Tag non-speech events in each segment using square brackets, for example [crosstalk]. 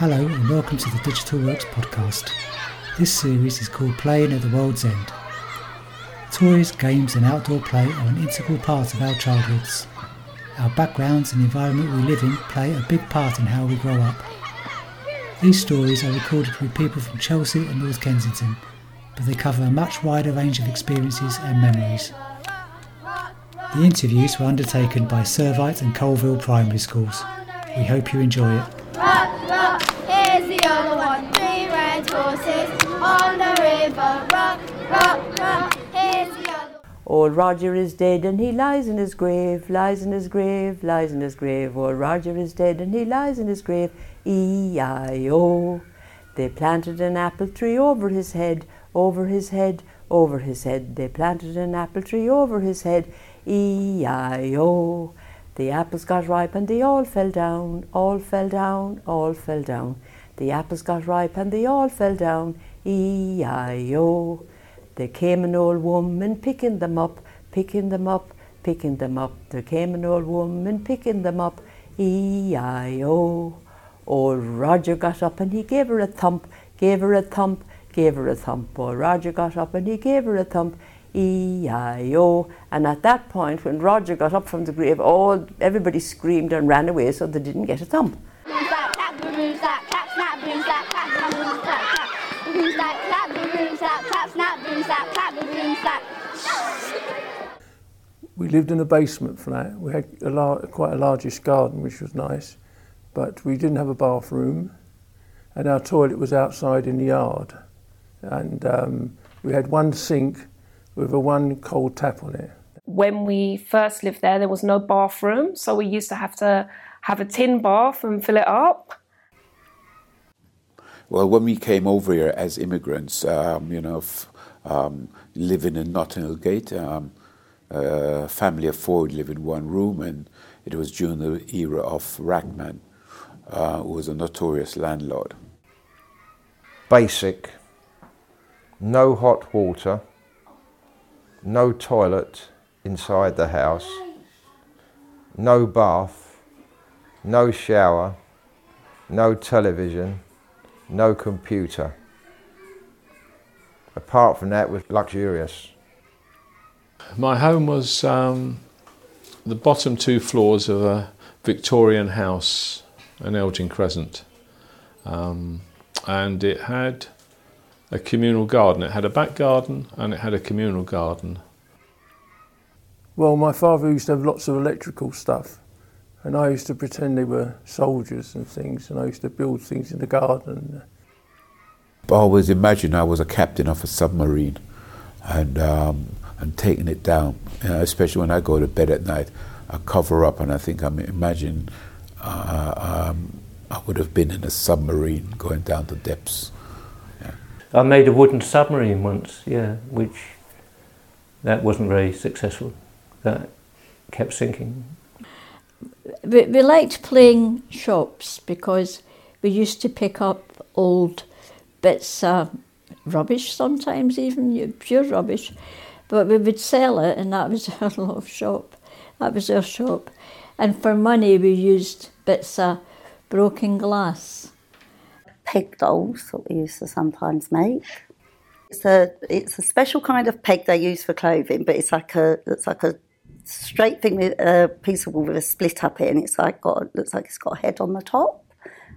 Hello and welcome to the Digital Works podcast. This series is called Playing at the World's End. Toys, games, and outdoor play are an integral part of our childhoods. Our backgrounds and the environment we live in play a big part in how we grow up. These stories are recorded with people from Chelsea and North Kensington, but they cover a much wider range of experiences and memories. The interviews were undertaken by Servite and Colville Primary Schools. We hope you enjoy it. The other one. Three red horses on the river. Rock, rock, rock, here's the other Old Roger is dead and he lies in his grave, lies in his grave, lies in his grave. Old Roger is dead and he lies in his grave, E-I-O. They planted an apple tree over his head, over his head, over his head. They planted an apple tree over his head, E-I-O. The apples got ripe and they all fell down, all fell down, all fell down. The apples got ripe and they all fell down, E-I-O. There came an old woman picking them up, picking them up, picking them up. There came an old woman picking them up, E-I-O. Old Roger got up and he gave her a thump, gave her a thump, gave her a thump. Old Roger got up and he gave her a thump, E-I-O. And at that point, when Roger got up from the grave, all everybody screamed and ran away so they didn't get a thump. Slap, clap, boom We lived in a basement flat. We had a lar- quite a largish garden, which was nice, but we didn't have a bathroom, and our toilet was outside in the yard. And um, we had one sink with a one cold tap on it. when we first lived there, there was no bathroom, so we used to have to have a tin bath and fill it up. Well, when we came over here as immigrants, um, you know, f- um, living in Notting Hill Gate, um, a family of four would live in one room, and it was during the era of Rachman, uh, who was a notorious landlord. basic, no hot water, no toilet inside the house, no bath, no shower, no television, no computer. Apart from that, was luxurious. My home was um, the bottom two floors of a Victorian house in Elgin Crescent. Um, and it had a communal garden. It had a back garden and it had a communal garden. Well, my father used to have lots of electrical stuff, and I used to pretend they were soldiers and things, and I used to build things in the garden. I always imagined I was a captain of a submarine and, um, and taking it down, you know, especially when I go to bed at night. I cover up and I think I'm imagine uh, um, I would have been in a submarine going down the depths. I made a wooden submarine once, yeah, which that wasn't very successful. That kept sinking. we, we liked playing shops because we used to pick up old bits of rubbish sometimes even pure rubbish but we would sell it and that was [laughs] our little shop that was our shop and for money we used bits of broken glass peg dolls that we used to sometimes make. It's a it's a special kind of peg they use for clothing, but it's like a it's like a straight thing with a piece of wool with a split up it, and it's like got looks like it's got a head on the top,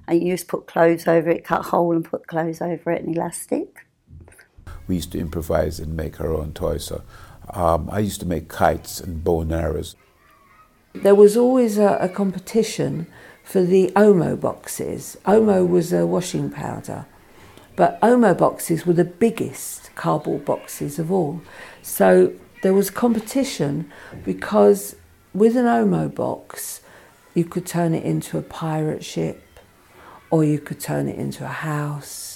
and you just put clothes over it, cut a hole, and put clothes over it, and elastic. We used to improvise and make our own toys. So um, I used to make kites and bow and arrows. There was always a, a competition for the Omo boxes. Omo was a washing powder, but Omo boxes were the biggest cardboard boxes of all. So there was competition because with an Omo box, you could turn it into a pirate ship or you could turn it into a house.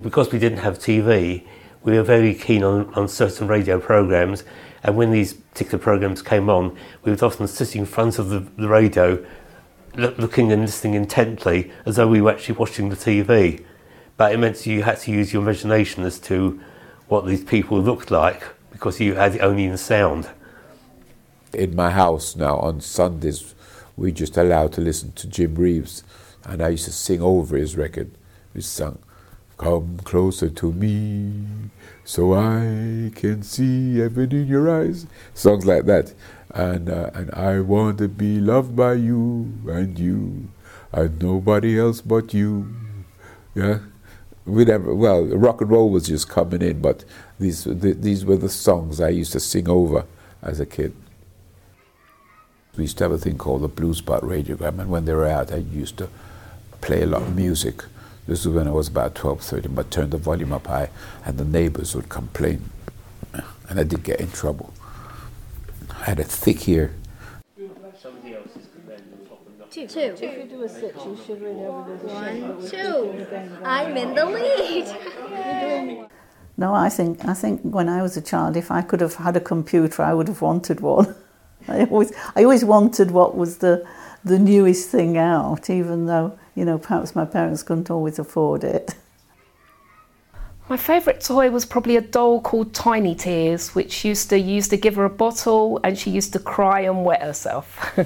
Because we didn't have TV, we were very keen on, on certain radio programs, and when these particular programs came on, we would often sit in front of the, the radio, loo- looking and listening intently as though we were actually watching the TV. But it meant you had to use your imagination as to what these people looked like because you had it only in sound. In my house now on Sundays, we just allowed to listen to Jim Reeves and I used to sing over his record. We sung, "Come closer to me, so I can see heaven in your eyes." Songs like that, and uh, and I want to be loved by you and you, and nobody else but you. Yeah, we never. Well, rock and roll was just coming in, but these these were the songs I used to sing over as a kid. We used to have a thing called the Blues Spot radiogram, and when they were out, I used to play a lot of music. This was when I was about 12, 13, but turned the volume up high, and the neighbors would complain, and I did get in trouble. I had a thick ear. Two. Two. If you do a six, you should really over One, two. I'm in the lead. [laughs] No, I think I think when I was a child, if I could have had a computer, I would have wanted one. [laughs] I always I always wanted what was the the newest thing out, even though you know perhaps my parents couldn't always afford it. [laughs] My favourite toy was probably a doll called Tiny Tears, which used to used to give her a bottle and she used to cry and wet herself. [laughs]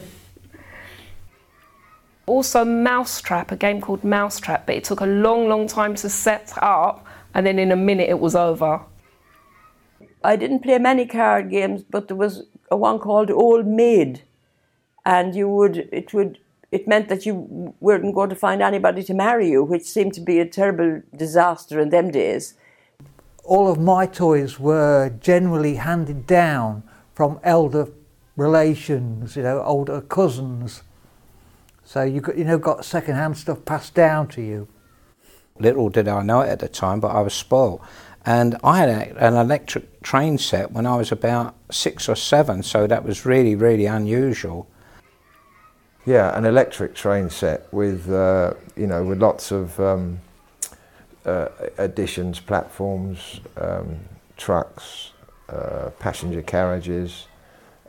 also Mousetrap, a game called Mousetrap, but it took a long, long time to set up and then in a minute it was over. I didn't play many card games, but there was a one called Old Maid, and you would it would it meant that you weren't going to find anybody to marry you, which seemed to be a terrible disaster in them days. All of my toys were generally handed down from elder relations, you know, older cousins. So you got, you know got second-hand stuff passed down to you. Little did I know it at the time, but I was spoiled. And I had an electric train set when I was about six or seven, so that was really, really unusual. Yeah, an electric train set with uh, you know with lots of um, uh, additions, platforms, um, trucks, uh, passenger carriages,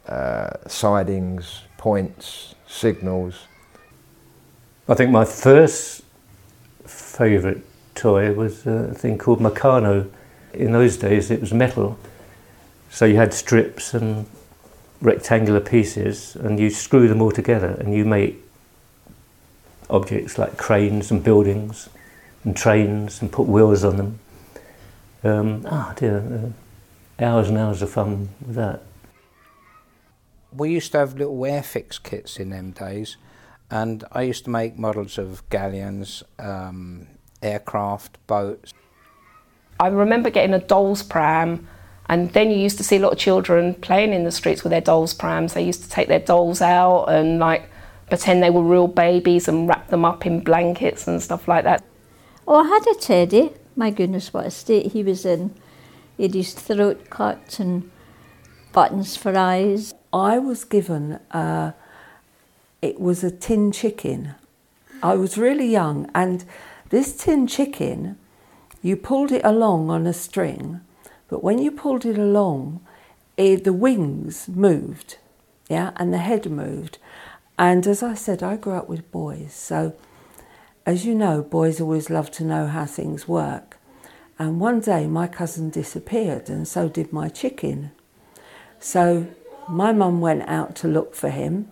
uh, sidings, points, signals. I think my first favourite toy was a thing called Meccano. In those days, it was metal, so you had strips and rectangular pieces and you screw them all together and you make objects like cranes and buildings and trains and put wheels on them. Um, ah, dear, uh, hours and hours of fun with that. We used to have little Airfix kits in them days, and I used to make models of galleons, um, aircraft, boats. I remember getting a doll's pram and then you used to see a lot of children playing in the streets with their dolls' prams. They used to take their dolls out and like pretend they were real babies and wrap them up in blankets and stuff like that. Oh, I had a teddy. My goodness, what a state he was in. He had his throat cut and buttons for eyes. I was given, uh, it was a tin chicken. I was really young, and this tin chicken, you pulled it along on a string but when you pulled it along, it, the wings moved, yeah, and the head moved. And as I said, I grew up with boys. So, as you know, boys always love to know how things work. And one day my cousin disappeared, and so did my chicken. So, my mum went out to look for him,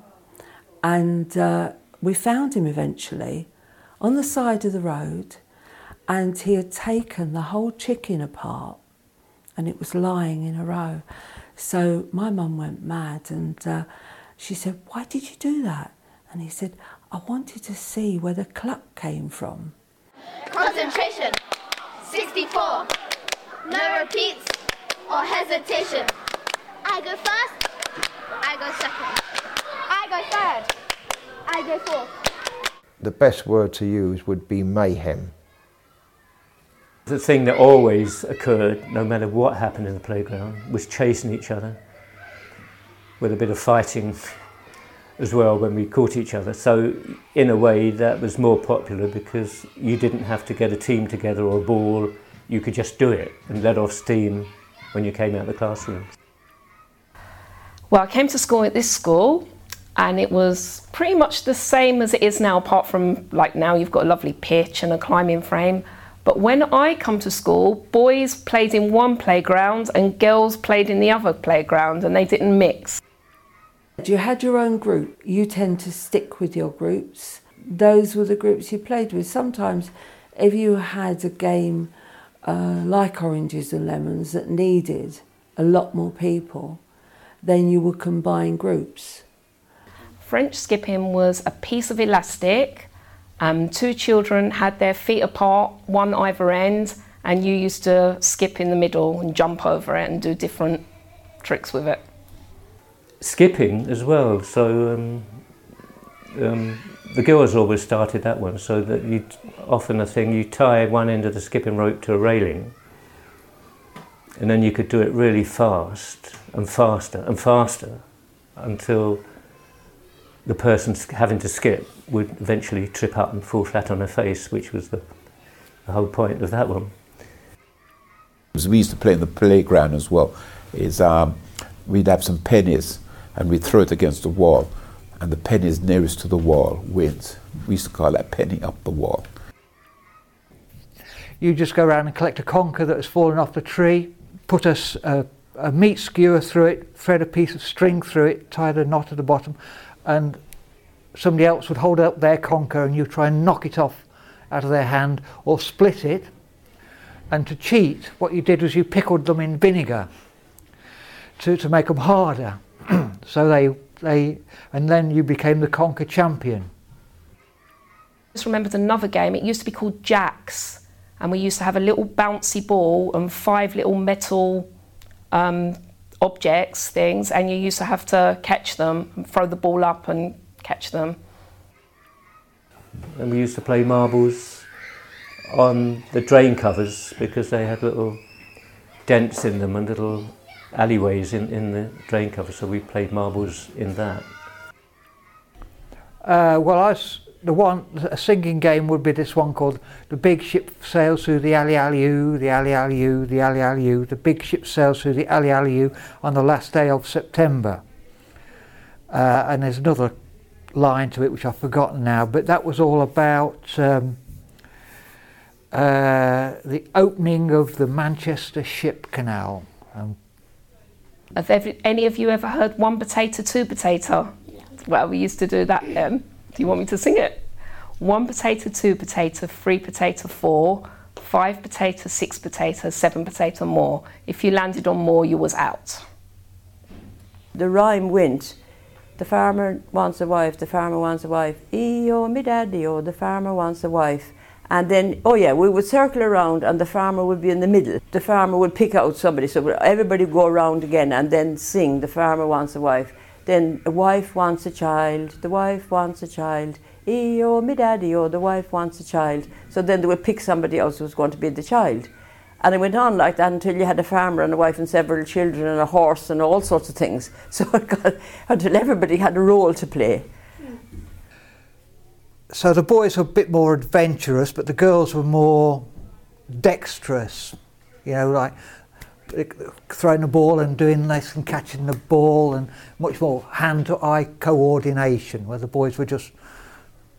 and uh, we found him eventually on the side of the road, and he had taken the whole chicken apart and it was lying in a row. So my mum went mad and uh, she said, Why did you do that? And he said, I wanted to see where the cluck came from. Concentration 64. No repeats or hesitation. I go first, I go second. I go third, I go fourth. The best word to use would be mayhem. The thing that always occurred, no matter what happened in the playground, was chasing each other with a bit of fighting as well when we caught each other. So, in a way, that was more popular because you didn't have to get a team together or a ball, you could just do it and let off steam when you came out of the classroom. Well, I came to school at this school and it was pretty much the same as it is now, apart from like now you've got a lovely pitch and a climbing frame. But when I come to school, boys played in one playground and girls played in the other playground and they didn't mix. You had your own group. You tend to stick with your groups. those were the groups you played with. Sometimes, if you had a game uh, like Oranges and Lemons that needed a lot more people, then you would combine groups. French skipping was a piece of elastic. Um, two children had their feet apart, one either end, and you used to skip in the middle and jump over it and do different tricks with it. Skipping as well. So um, um, the girls always started that one. So that you often a thing you tie one end of the skipping rope to a railing, and then you could do it really fast and faster and faster until the person having to skip would eventually trip up and fall flat on her face, which was the, the whole point of that one. We used to play in the playground as well. Is um, we'd have some pennies and we'd throw it against the wall, and the pennies nearest to the wall wins. We used to call that penny up the wall. You just go around and collect a conker that has fallen off the tree, put a, a, a meat skewer through it, thread a piece of string through it, tie a knot at the bottom, and somebody else would hold up their conker and you try and knock it off out of their hand or split it. And to cheat, what you did was you pickled them in vinegar to, to make them harder. [clears throat] so they, they, and then you became the conker champion. I just remembered another game. It used to be called Jacks, and we used to have a little bouncy ball and five little metal um, objects, things, and you used to have to catch them, and throw the ball up and catch them. And we used to play marbles on the drain covers because they had little dents in them and little alleyways in, in the drain cover, so we played marbles in that. Uh, well, I was, the one a singing game would be this one called "The Big Ship Sails Through the Alley Alley Oo, the Alley Alley Oo, the Alley Alley Oo." The big ship sails through the Alley Alley Oo on the last day of September. Uh, and there's another line to it which I've forgotten now, but that was all about um, uh, the opening of the Manchester Ship Canal. Um, Have every, any of you ever heard one potato, two potato? Well, we used to do that. Um, do you want me to sing it? One potato, two potato, three potato, four, five potato, six potato, seven potato, more. If you landed on more, you was out. The rhyme went, the farmer wants a wife, the farmer wants a wife, E-O, oh, me daddy, oh, the farmer wants a wife. And then, oh yeah, we would circle around and the farmer would be in the middle. The farmer would pick out somebody, so everybody would go around again and then sing, the farmer wants a wife. Then a wife wants a child, the wife wants a child, E-O, me daddy, oh, the wife wants a child. So then they would pick somebody else who was going to be the child. And it went on like that until you had a farmer and a wife and several children and a horse and all sorts of things. [laughs] So got, until everybody had a role to play. so the boys were a bit more adventurous, but the girls were more dexterous. You know, like throwing the ball and doing this and catching the ball, and much more hand-to-eye coordination, where the boys were just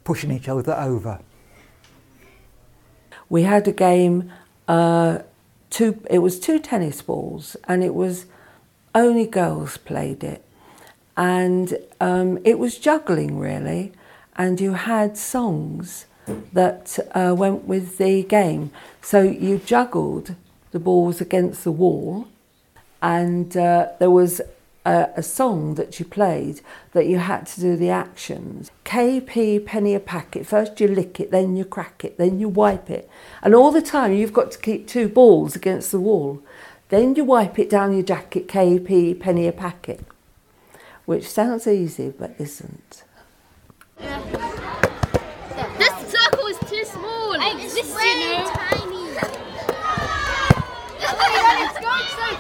pushing each other over. We had a game. Uh, two. It was two tennis balls, and it was only girls played it, and um, it was juggling really and you had songs that uh, went with the game. So you juggled the balls against the wall, and uh, there was a, a song that you played that you had to do the actions. KP penny a packet. First you lick it, then you crack it, then you wipe it, and all the time you've got to keep two balls against the wall. Then you wipe it down your jacket. KP penny a packet, which sounds easy but isn't. This circle is too small. It's this way tiny. it's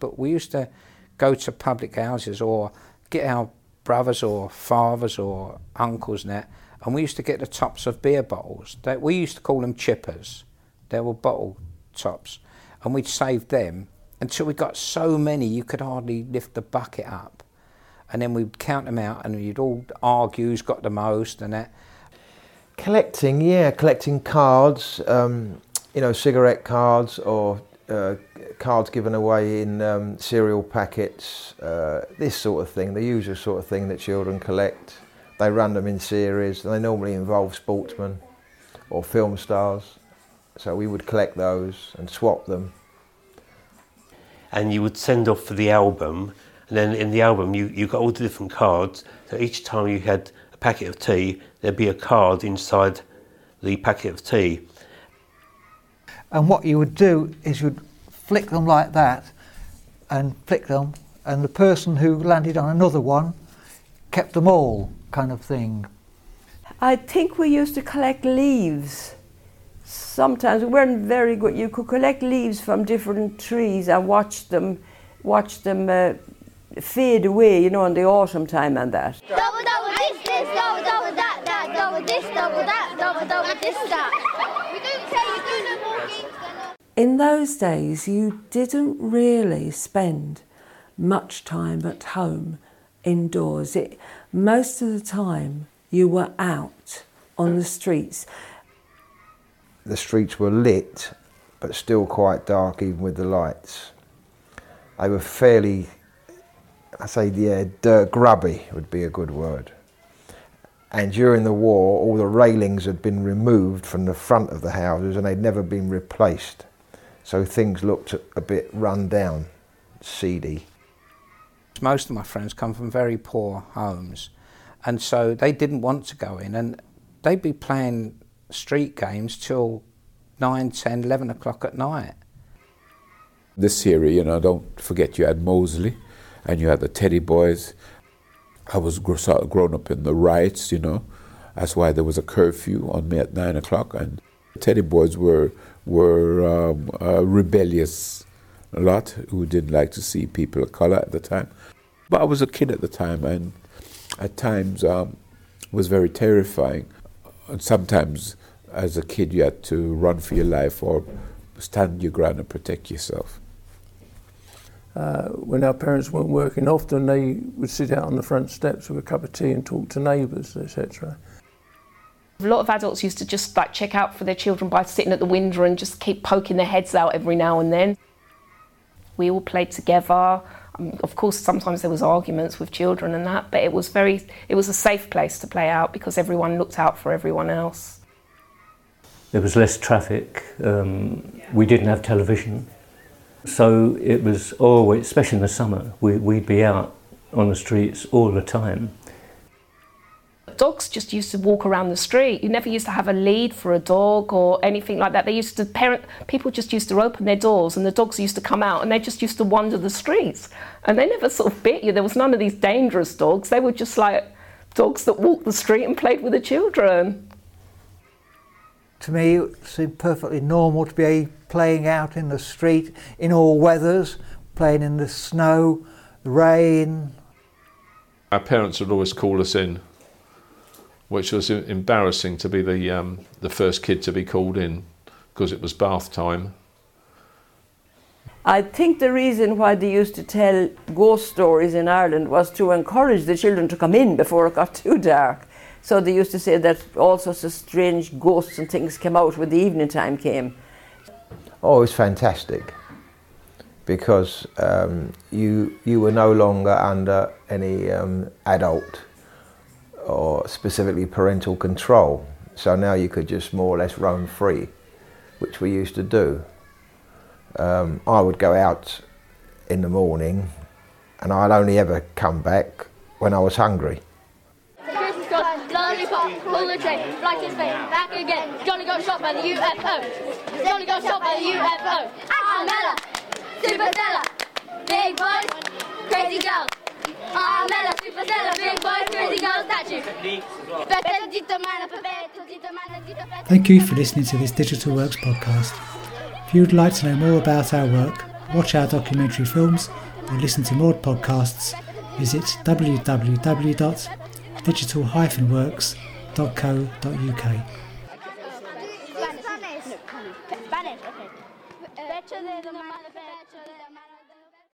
But we used to go to public houses or get our brothers or fathers or uncles and that, and we used to get the tops of beer bottles. They, we used to call them chippers. They were bottle tops, and we'd save them until we got so many you could hardly lift the bucket up. And then we'd count them out, and you'd all argue who's got the most and that. Collecting, yeah, collecting cards, um, you know, cigarette cards or uh, cards given away in um, cereal packets, uh, this sort of thing, the usual sort of thing that children collect. They run them in series, and they normally involve sportsmen or film stars. So we would collect those and swap them. And you would send off for the album, and then in the album you, you got all the different cards. So each time you had a packet of tea, there'd be a card inside the packet of tea. And what you would do is you'd flick them like that and flick them, and the person who landed on another one kept them all, kind of thing. I think we used to collect leaves. Sometimes we weren't very good. You could collect leaves from different trees and watch them, watch them uh, fade away, you know, in the autumn time and that. Double, double this, this, double, double that, that, double this, double that, double, double this, that. We don't say you do no more games than In those days, you didn't really spend much time at home indoors. It, most of the time, you were out on the streets. The streets were lit, but still quite dark, even with the lights. They were fairly, I say, yeah, dirt grubby would be a good word. And during the war, all the railings had been removed from the front of the houses and they'd never been replaced. So things looked a bit run down, seedy. Most of my friends come from very poor homes, and so they didn't want to go in, and they'd be playing street games till 9, 10, 11 o'clock at night. This era, you know, don't forget you had Mosley and you had the Teddy Boys. I was gr- sort of grown up in the riots, you know. That's why there was a curfew on me at nine o'clock, and the Teddy Boys were were um, a rebellious lot who didn't like to see people of color at the time. But I was a kid at the time, and at times um, was very terrifying. And sometimes, as a kid, you had to run for your life or stand your ground and protect yourself. Uh, when our parents weren't working, often they would sit out on the front steps with a cup of tea and talk to neighbours, etc. A lot of adults used to just like check out for their children by sitting at the window and just keep poking their heads out every now and then. We all played together. Um, of course, sometimes there was arguments with children and that, but it was very, it was a safe place to play out because everyone looked out for everyone else. There was less traffic. Um, we didn't have television, so it was always, especially in the summer, we, we'd be out on the streets all the time. Dogs just used to walk around the street. You never used to have a lead for a dog or anything like that. They used to parent people just used to open their doors and the dogs used to come out and they just used to wander the streets. And they never sort of bit you. There was none of these dangerous dogs. They were just like dogs that walked the street and played with the children. To me, it seemed perfectly normal to be playing out in the street in all weathers, playing in the snow, the rain. Our parents would always call us in, which was embarrassing to be the um, the first kid to be called in because it was bath time. I think the reason why they used to tell ghost stories in Ireland was to encourage the children to come in before it got [laughs] too dark. So they used to say that all sorts of strange ghosts and things came out when the evening time came. Oh, it was fantastic because um, you you were no longer under any um, adult or specifically parental control. So now you could just more or less roam free, which we used to do. Um, I would go out in the morning, and I'd only ever come back when I was hungry. Back again. Johnny got shot by the UFO. Johnny got shot by the UFO. Armella, Superstella, big boys, crazy girls. Superstella, big boys, crazy girls, statue. Pepe, Tito Mana, Pepe, Tito Mana, Tito Pepe. Thank you for listening to this Digital Works podcast. If you would like to know more about our work, watch our documentary films, or listen to more podcasts, visit www.digital-works.co.uk.